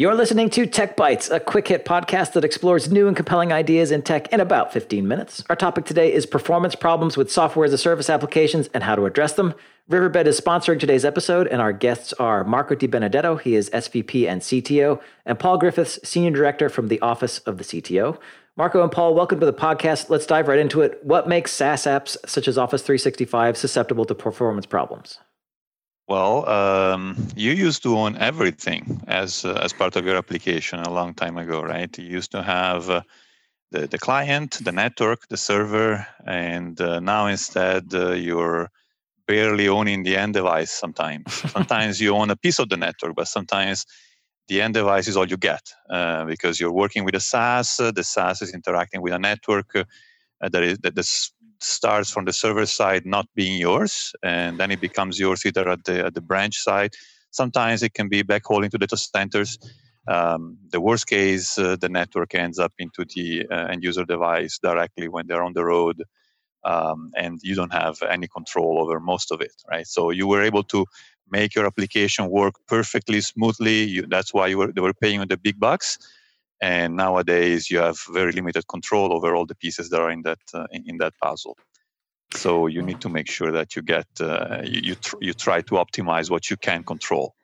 You're listening to Tech Bytes, a quick hit podcast that explores new and compelling ideas in tech in about 15 minutes. Our topic today is performance problems with software as a service applications and how to address them. Riverbed is sponsoring today's episode, and our guests are Marco Di Benedetto, he is SVP and CTO, and Paul Griffiths, Senior Director from the Office of the CTO. Marco and Paul, welcome to the podcast. Let's dive right into it. What makes SaaS apps such as Office 365 susceptible to performance problems? Well, um, you used to own everything as uh, as part of your application a long time ago, right? You used to have uh, the the client, the network, the server, and uh, now instead uh, you're barely owning the end device. Sometimes, sometimes you own a piece of the network, but sometimes the end device is all you get uh, because you're working with a SaaS. Uh, the SaaS is interacting with a network that is that is starts from the server side not being yours, and then it becomes yours either at the at the branch side. Sometimes it can be backhauling to data centers. Um, the worst case, uh, the network ends up into the uh, end user device directly when they're on the road, um, and you don't have any control over most of it, right? So you were able to make your application work perfectly smoothly. You, that's why you were, they were paying you the big bucks and nowadays you have very limited control over all the pieces that are in that uh, in, that puzzle. So you need to make sure that you get uh, you you, tr- you try to optimize what you can control.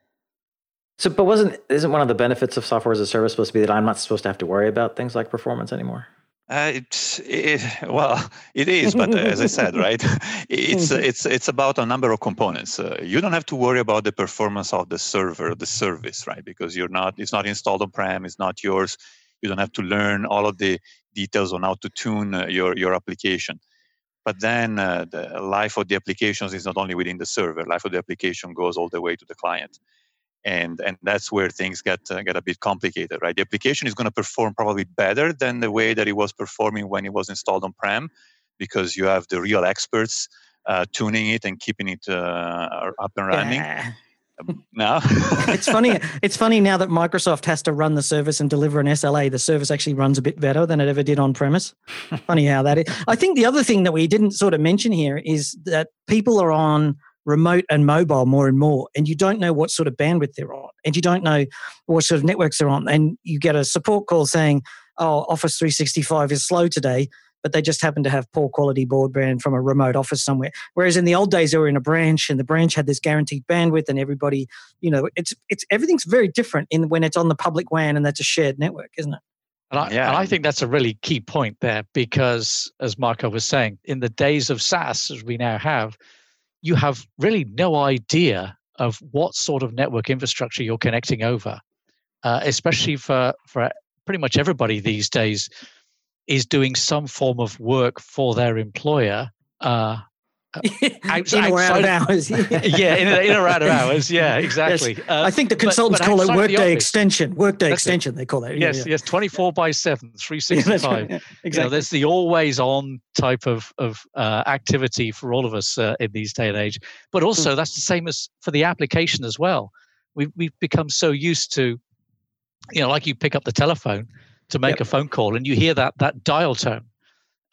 So but wasn't isn't one of the benefits of software as a service supposed to be that i'm not supposed to have to worry about things like performance anymore uh, it's it, well, it is, but uh, as I said, right, it's it's it's about a number of components. Uh, you don't have to worry about the performance of the server, the service, right? Because you're not it's not installed on prem, it's not yours. You don't have to learn all of the details on how to tune uh, your your application. But then uh, the life of the applications is not only within the server. Life of the application goes all the way to the client and and that's where things get uh, get a bit complicated right? The application is going to perform probably better than the way that it was performing when it was installed on prem because you have the real experts uh, tuning it and keeping it uh, up and running. Yeah. Um, now it's funny it's funny now that microsoft has to run the service and deliver an sla the service actually runs a bit better than it ever did on premise funny how that is i think the other thing that we didn't sort of mention here is that people are on remote and mobile more and more, and you don't know what sort of bandwidth they're on, and you don't know what sort of networks they're on, and you get a support call saying, "Oh, Office 365 is slow today." But they just happen to have poor quality broadband from a remote office somewhere. Whereas in the old days, they were in a branch, and the branch had this guaranteed bandwidth, and everybody, you know, it's it's everything's very different in when it's on the public WAN and that's a shared network, isn't it? And I, yeah. and I think that's a really key point there because, as Marco was saying, in the days of SaaS, as we now have, you have really no idea of what sort of network infrastructure you're connecting over, uh, especially for, for pretty much everybody these days is doing some form of work for their employer uh, outside, in or out of hours. yeah, in, in or out of hours. Yeah, exactly. Yes. Uh, I think the consultants but, but call it workday extension. Workday that's extension, it. they call it. Yes, yeah, yeah. yes, 24 by 7, 365. Yeah, right. exactly. You know, there's the always on type of, of uh, activity for all of us uh, in these day and age. But hmm. also, mm. that's the same as for the application as well. We've, we've become so used to, you know, like you pick up the telephone to make yep. a phone call and you hear that that dial tone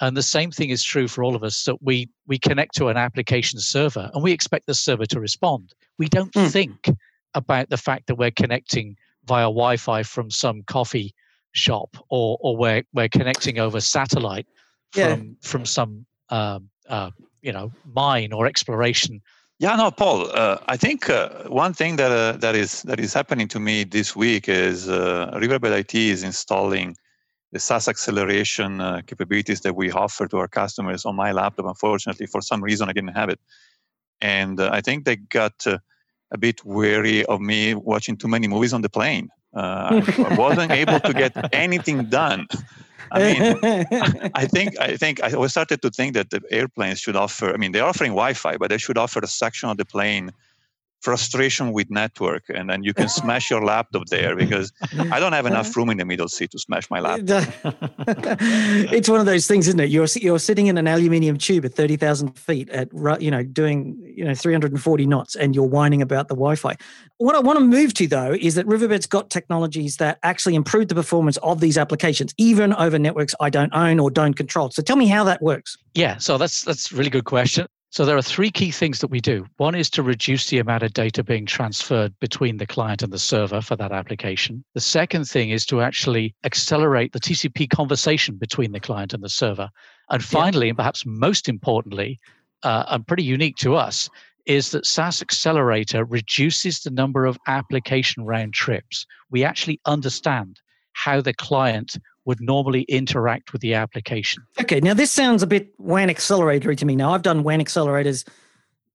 and the same thing is true for all of us that we we connect to an application server and we expect the server to respond. We don't mm. think about the fact that we're connecting via Wi-Fi from some coffee shop or or we're we're connecting over satellite from yeah. from some um, uh, you know mine or exploration. Yeah, no, Paul. Uh, I think uh, one thing that uh, that is that is happening to me this week is uh, Riverbed IT is installing the SaaS acceleration uh, capabilities that we offer to our customers on my laptop. Unfortunately, for some reason, I didn't have it. And uh, I think they got uh, a bit wary of me watching too many movies on the plane. Uh, I wasn't able to get anything done. I mean, I think I think I started to think that the airplanes should offer. I mean, they're offering Wi-Fi, but they should offer a section of the plane frustration with network and then you can smash your laptop there because i don't have enough room in the middle seat to smash my laptop. It's one of those things isn't it? You're you're sitting in an aluminium tube at 30,000 feet at you know doing you know 340 knots and you're whining about the wi-fi. What i want to move to though is that riverbed's got technologies that actually improve the performance of these applications even over networks i don't own or don't control. So tell me how that works. Yeah so that's that's a really good question So there are three key things that we do. One is to reduce the amount of data being transferred between the client and the server for that application. The second thing is to actually accelerate the TCP conversation between the client and the server. And finally, yeah. and perhaps most importantly, uh, and pretty unique to us, is that SaaS Accelerator reduces the number of application round trips. We actually understand how the client would normally interact with the application. Okay, now this sounds a bit WAN acceleratory to me. Now I've done WAN accelerators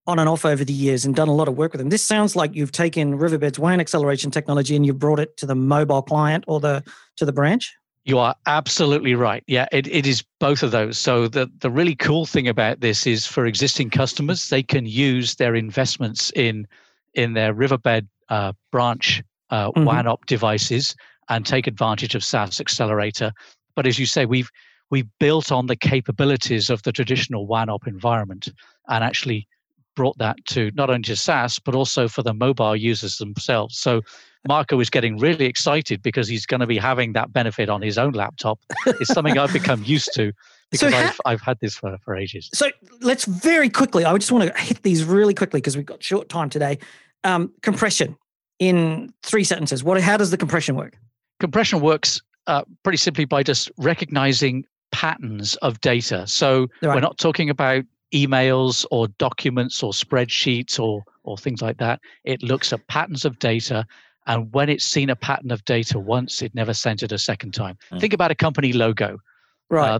on and off over the years and done a lot of work with them. This sounds like you've taken Riverbed's WAN acceleration technology and you've brought it to the mobile client or the to the branch. You are absolutely right. Yeah, it, it is both of those. So the, the really cool thing about this is for existing customers, they can use their investments in in their Riverbed uh, branch uh, mm-hmm. WAN op devices and take advantage of SaaS Accelerator. But as you say, we've we built on the capabilities of the traditional WAN op environment and actually brought that to not only to SaaS but also for the mobile users themselves. So Marco is getting really excited because he's going to be having that benefit on his own laptop. It's something I've become used to because so ha- I've, I've had this for, for ages. So let's very quickly, I just want to hit these really quickly because we've got short time today. Um, compression in three sentences. What, how does the compression work? Compression works uh, pretty simply by just recognizing patterns of data. So right. we're not talking about emails or documents or spreadsheets or or things like that. It looks at patterns of data, and when it's seen a pattern of data once, it never sends it a second time. Mm. Think about a company logo. Right. Uh,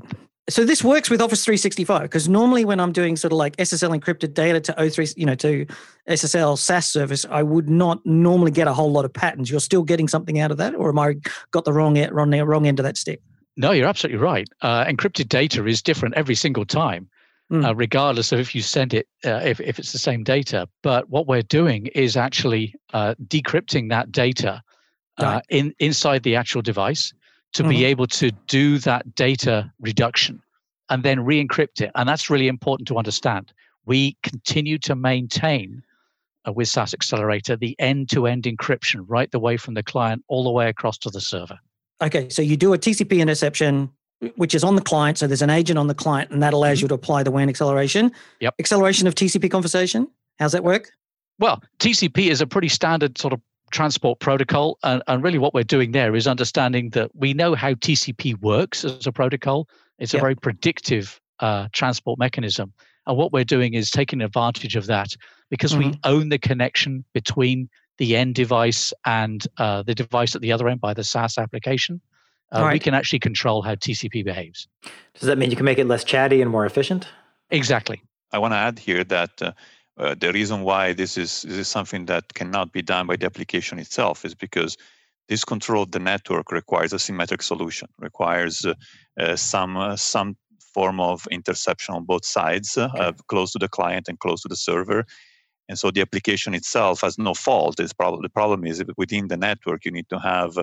so this works with Office 365 because normally when I'm doing sort of like SSL encrypted data to O3, you know, to SSL SaaS service, I would not normally get a whole lot of patterns. You're still getting something out of that, or am I got the wrong wrong wrong end of that stick? No, you're absolutely right. Uh, encrypted data is different every single time, mm. uh, regardless of if you send it, uh, if if it's the same data. But what we're doing is actually uh, decrypting that data uh, right. in inside the actual device to mm-hmm. be able to do that data reduction and then re encrypt it. And that's really important to understand. We continue to maintain uh, with SaaS Accelerator the end to end encryption right the way from the client all the way across to the server. Okay, so you do a TCP interception, which is on the client. So there's an agent on the client, and that allows mm-hmm. you to apply the WAN acceleration. Yep. Acceleration of TCP conversation. How's that work? Well, TCP is a pretty standard sort of transport protocol. And, and really, what we're doing there is understanding that we know how TCP works as a protocol. It's a very predictive uh, transport mechanism. And what we're doing is taking advantage of that because mm-hmm. we own the connection between the end device and uh, the device at the other end by the SaaS application. Uh, right. We can actually control how TCP behaves. Does that mean you can make it less chatty and more efficient? Exactly. I want to add here that uh, the reason why this is this is something that cannot be done by the application itself is because this control of the network requires a symmetric solution, requires uh, uh, some uh, some form of interception on both sides, uh, okay. close to the client and close to the server. And so the application itself has no fault. It's probably, the problem is within the network, you need to have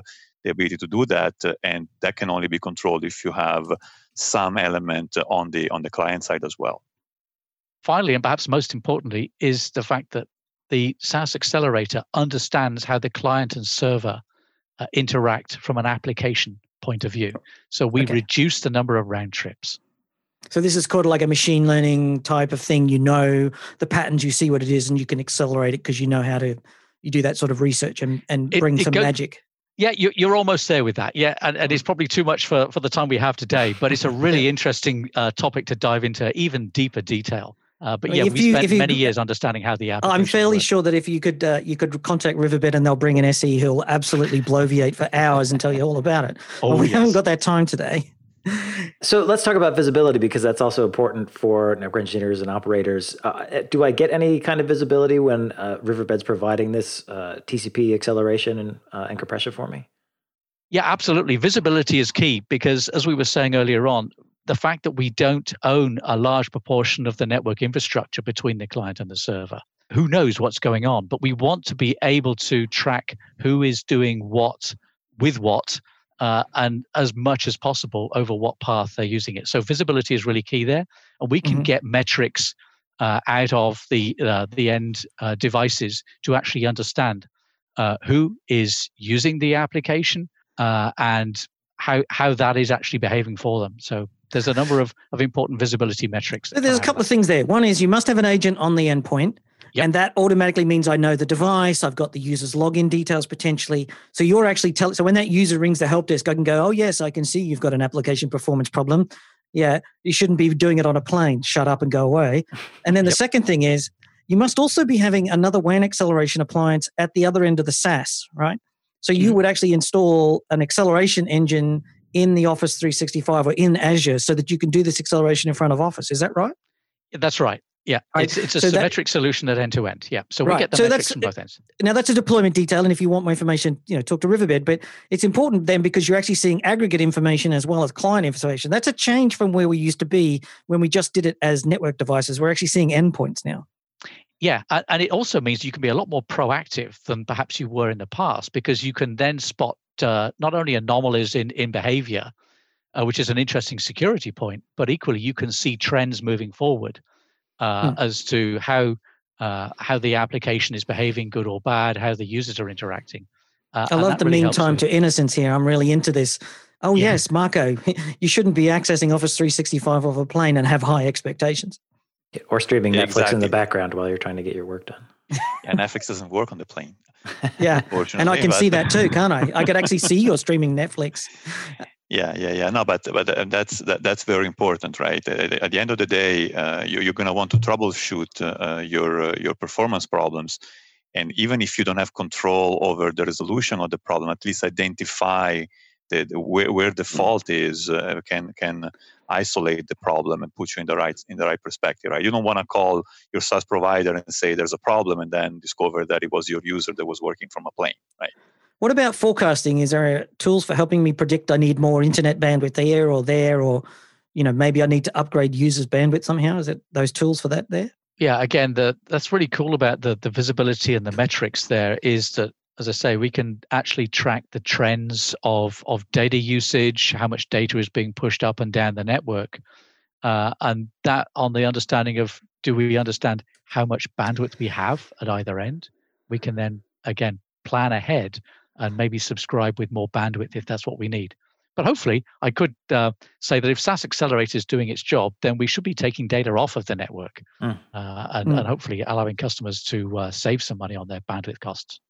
the ability to do that, and that can only be controlled if you have some element on the on the client side as well finally, and perhaps most importantly, is the fact that the SaaS accelerator understands how the client and server uh, interact from an application point of view. So we okay. reduce the number of round trips. So this is called like a machine learning type of thing. You know the patterns, you see what it is, and you can accelerate it because you know how to. You do that sort of research and, and it, bring it some go, magic. Yeah, you're almost there with that. Yeah, and, and it's probably too much for, for the time we have today, but it's a really interesting uh, topic to dive into even deeper detail. Uh, but yeah, if we you, spent you, many years understanding how the app. I'm fairly sure that if you could, uh, you could contact Riverbed and they'll bring an SE who'll absolutely bloviate for hours and tell you all about it. Oh, but we yes. haven't got that time today. So let's talk about visibility because that's also important for network engineers and operators. Uh, do I get any kind of visibility when uh, Riverbed's providing this uh, TCP acceleration and, uh, and compression for me? Yeah, absolutely. Visibility is key because, as we were saying earlier on, the fact that we don't own a large proportion of the network infrastructure between the client and the server. Who knows what's going on? But we want to be able to track who is doing what with what uh, and as much as possible over what path they're using it. So visibility is really key there, and we can mm-hmm. get metrics uh, out of the uh, the end uh, devices to actually understand uh, who is using the application uh, and how how that is actually behaving for them. So there's a number of, of important visibility metrics. There's a couple of things there. One is you must have an agent on the endpoint. Yep. And that automatically means I know the device. I've got the user's login details potentially. So you're actually telling. So when that user rings the help desk, I can go, "Oh yes, I can see you've got an application performance problem. Yeah, you shouldn't be doing it on a plane. Shut up and go away." And then the yep. second thing is you must also be having another WAN acceleration appliance at the other end of the SaaS, right? So you mm-hmm. would actually install an acceleration engine in the Office 365 or in Azure so that you can do this acceleration in front of Office. Is that right? That's right. Yeah, right. it's, it's a so symmetric that, solution at end to end. Yeah, so we right. get the so metrics from both ends. Now that's a deployment detail, and if you want more information, you know, talk to Riverbed. But it's important then because you're actually seeing aggregate information as well as client information. That's a change from where we used to be when we just did it as network devices. We're actually seeing endpoints now. Yeah, and it also means you can be a lot more proactive than perhaps you were in the past because you can then spot uh, not only anomalies in in behavior, uh, which is an interesting security point, but equally you can see trends moving forward uh, hmm. as to how uh, how the application is behaving, good or bad, how the users are interacting. Uh, I love the really meantime to innocence here. I'm really into this. Oh yeah. yes, Marco, you shouldn't be accessing Office 365 off a plane and have high expectations. Or streaming Netflix exactly. in the background while you're trying to get your work done. yeah, Netflix doesn't work on the plane. yeah, and I can see that too, can't I? I could actually see you're streaming Netflix. Yeah, yeah, yeah. No, but but uh, that's that, that's very important, right? Uh, at the end of the day, uh, you, are going to want to troubleshoot uh, your uh, your performance problems, and even if you don't have control over the resolution of the problem, at least identify the, the where, where the mm. fault is uh, can can isolate the problem and put you in the right in the right perspective right? You don't want to call your SaaS provider and say there's a problem and then discover that it was your user that was working from a plane right? What about forecasting? Is there tools for helping me predict i need more internet bandwidth here or there or you know maybe i need to upgrade users bandwidth somehow? Is it those tools for that there? Yeah again the that's really cool about the the visibility and the metrics there is that as I say, we can actually track the trends of of data usage, how much data is being pushed up and down the network, uh, and that on the understanding of do we understand how much bandwidth we have at either end, we can then again plan ahead and maybe subscribe with more bandwidth if that's what we need. But hopefully, I could uh, say that if SaaS Accelerator is doing its job, then we should be taking data off of the network mm. uh, and, mm. and, hopefully allowing customers to uh, save some money on their bandwidth costs.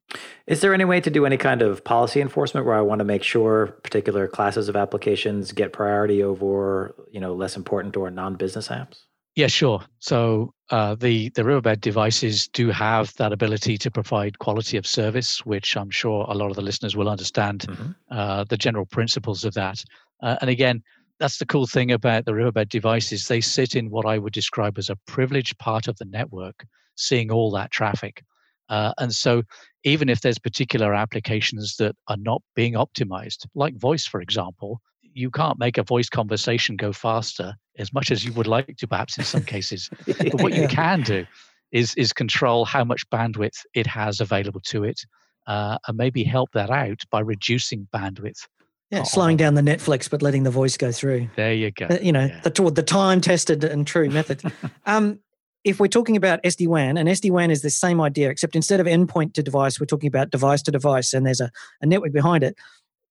Is there any way to do any kind of policy enforcement where I want to make sure particular classes of applications get priority over, you know, less important or non-business apps? Yeah, sure. So uh, the the Riverbed devices do have that ability to provide quality of service, which I'm sure a lot of the listeners will understand mm-hmm. uh, the general principles of that. Uh, and again, that's the cool thing about the Riverbed devices. They sit in what I would describe as a privileged part of the network, seeing all that traffic. Uh, and so, even if there's particular applications that are not being optimized, like voice, for example, you can't make a voice conversation go faster as much as you would like to, perhaps in some cases. but what you can do is is control how much bandwidth it has available to it, uh, and maybe help that out by reducing bandwidth. Yeah, slowing down the Netflix, but letting the voice go through. There you go. Uh, you know, yeah. the the time tested and true method. um, if we're talking about SD WAN, and SD WAN is the same idea, except instead of endpoint to device, we're talking about device to device, and there's a, a network behind it.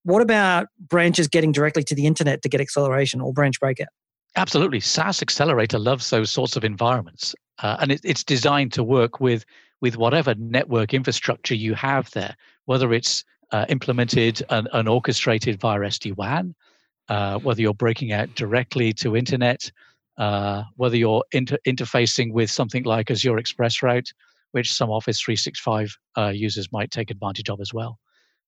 What about branches getting directly to the internet to get acceleration or branch breakout? Absolutely. SaaS Accelerator loves those sorts of environments. Uh, and it, it's designed to work with, with whatever network infrastructure you have there, whether it's uh, implemented and, and, orchestrated via SD WAN, uh, whether you're breaking out directly to internet, uh, whether you're inter- interfacing with something like Azure ExpressRoute, which some Office 365 uh, users might take advantage of as well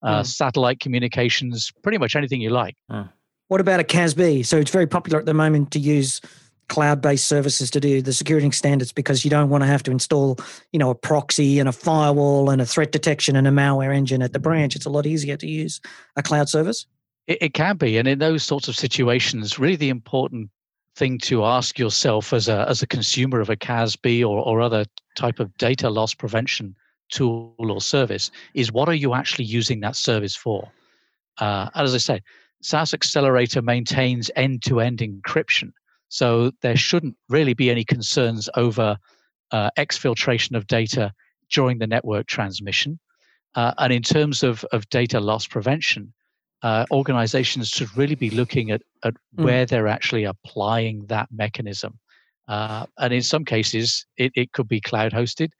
uh, mm. satellite communications, pretty much anything you like. Mm. What about a CASB? So it's very popular at the moment to use cloud-based services to do the security standards because you don't want to have to install, you know, a proxy and a firewall and a threat detection and a malware engine at the branch. It's a lot easier to use a cloud service. It, it can be, and in those sorts of situations, really the important thing to ask yourself as a as a consumer of a CASB or, or other type of data loss prevention tool or service is what are you actually using that service for? Uh, as I say, SaaS Accelerator maintains end to end encryption. So there shouldn't really be any concerns over uh, exfiltration of data during the network transmission. Uh, and in terms of, of data loss prevention, uh, organizations should really be looking at, at mm. where they're actually applying that mechanism. Uh, and in some cases, it, it could be cloud hosted,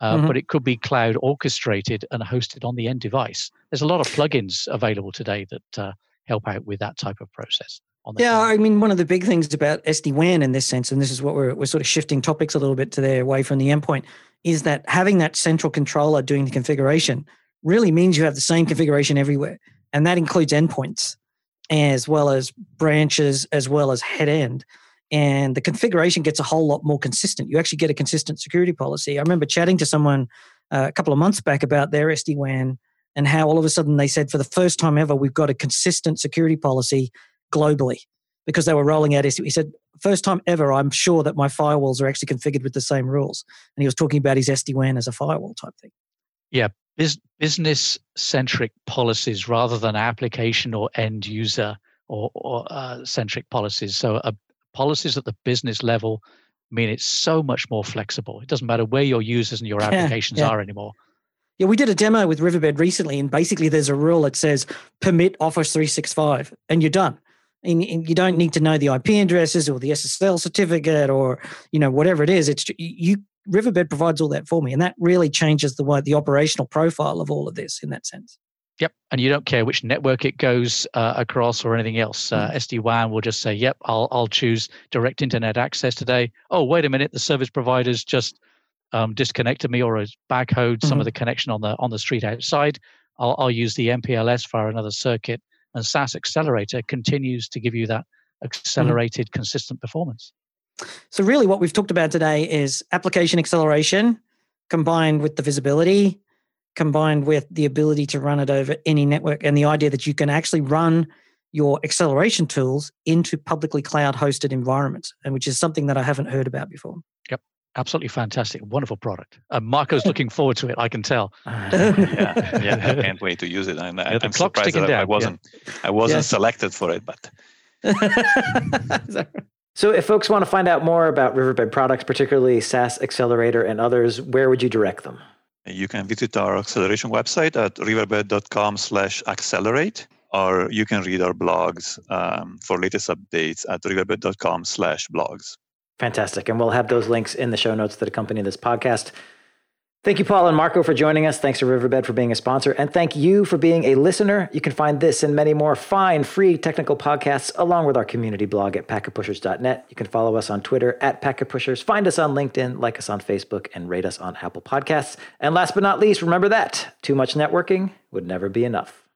uh, mm-hmm. but it could be cloud orchestrated and hosted on the end device. There's a lot of plugins available today that uh, help out with that type of process. yeah, I mean, one of the big things about SD WAN in this sense, and this is what we're, we're sort of shifting topics a little bit to there away from the endpoint, is that having that central controller doing the configuration really means you have the same configuration everywhere. And that includes endpoints as well as branches, as well as head end. And the configuration gets a whole lot more consistent. You actually get a consistent security policy. I remember chatting to someone uh, a couple of months back about their SD WAN and how all of a sudden they said, for the first time ever, we've got a consistent security policy globally because they were rolling out SD. He said, first time ever, I'm sure that my firewalls are actually configured with the same rules. And he was talking about his SD WAN as a firewall type thing. Yeah, business centric policies rather than application or end user or, or uh, centric policies. So, uh, policies at the business level mean it's so much more flexible. It doesn't matter where your users and your applications yeah. are anymore. Yeah, we did a demo with Riverbed recently, and basically there's a rule that says permit Office 365, and you're done. And, and you don't need to know the IP addresses or the SSL certificate or you know whatever it is. It's you Riverbed provides all that for me, and that really changes the way the operational profile of all of this in that sense. Yep, and you don't care which network it goes uh, across or anything else. Uh, mm. SD WAN will just say, "Yep, I'll I'll choose direct internet access today." Oh, wait a minute, the service provider's just um, disconnected me or has backhoed mm-hmm. some of mm-hmm. the connection on the on the street outside. I'll, I'll use the MPLS via another circuit, and SaaS Accelerator continues to give you that mm-hmm. accelerated, mm-hmm. consistent performance. So, really, what we've talked about today is application acceleration combined with the visibility, combined with the ability to run it over any network, and the idea that you can actually run your acceleration tools into publicly cloud hosted environments, and which is something that I haven't heard about before. Yep. Absolutely fantastic, wonderful product. Uh, Marco's looking forward to it. I can tell. yeah, yeah, I can't wait to use it. I'm, yeah, I'm surprised that I wasn't, yeah. I wasn't yeah. selected for it, but. So, if folks want to find out more about Riverbed products, particularly SaaS Accelerator and others, where would you direct them? You can visit our acceleration website at riverbed.com slash accelerate or you can read our blogs um, for latest updates at riverbed.com slash blogs Fantastic, and we'll have those links in the show notes that accompany this podcast. Thank you, Paul and Marco, for joining us. Thanks to Riverbed for being a sponsor. And thank you for being a listener. You can find this and many more fine, free technical podcasts along with our community blog at packetpushers.net. You can follow us on Twitter at packetpushers, find us on LinkedIn, like us on Facebook, and rate us on Apple Podcasts. And last but not least, remember that too much networking would never be enough.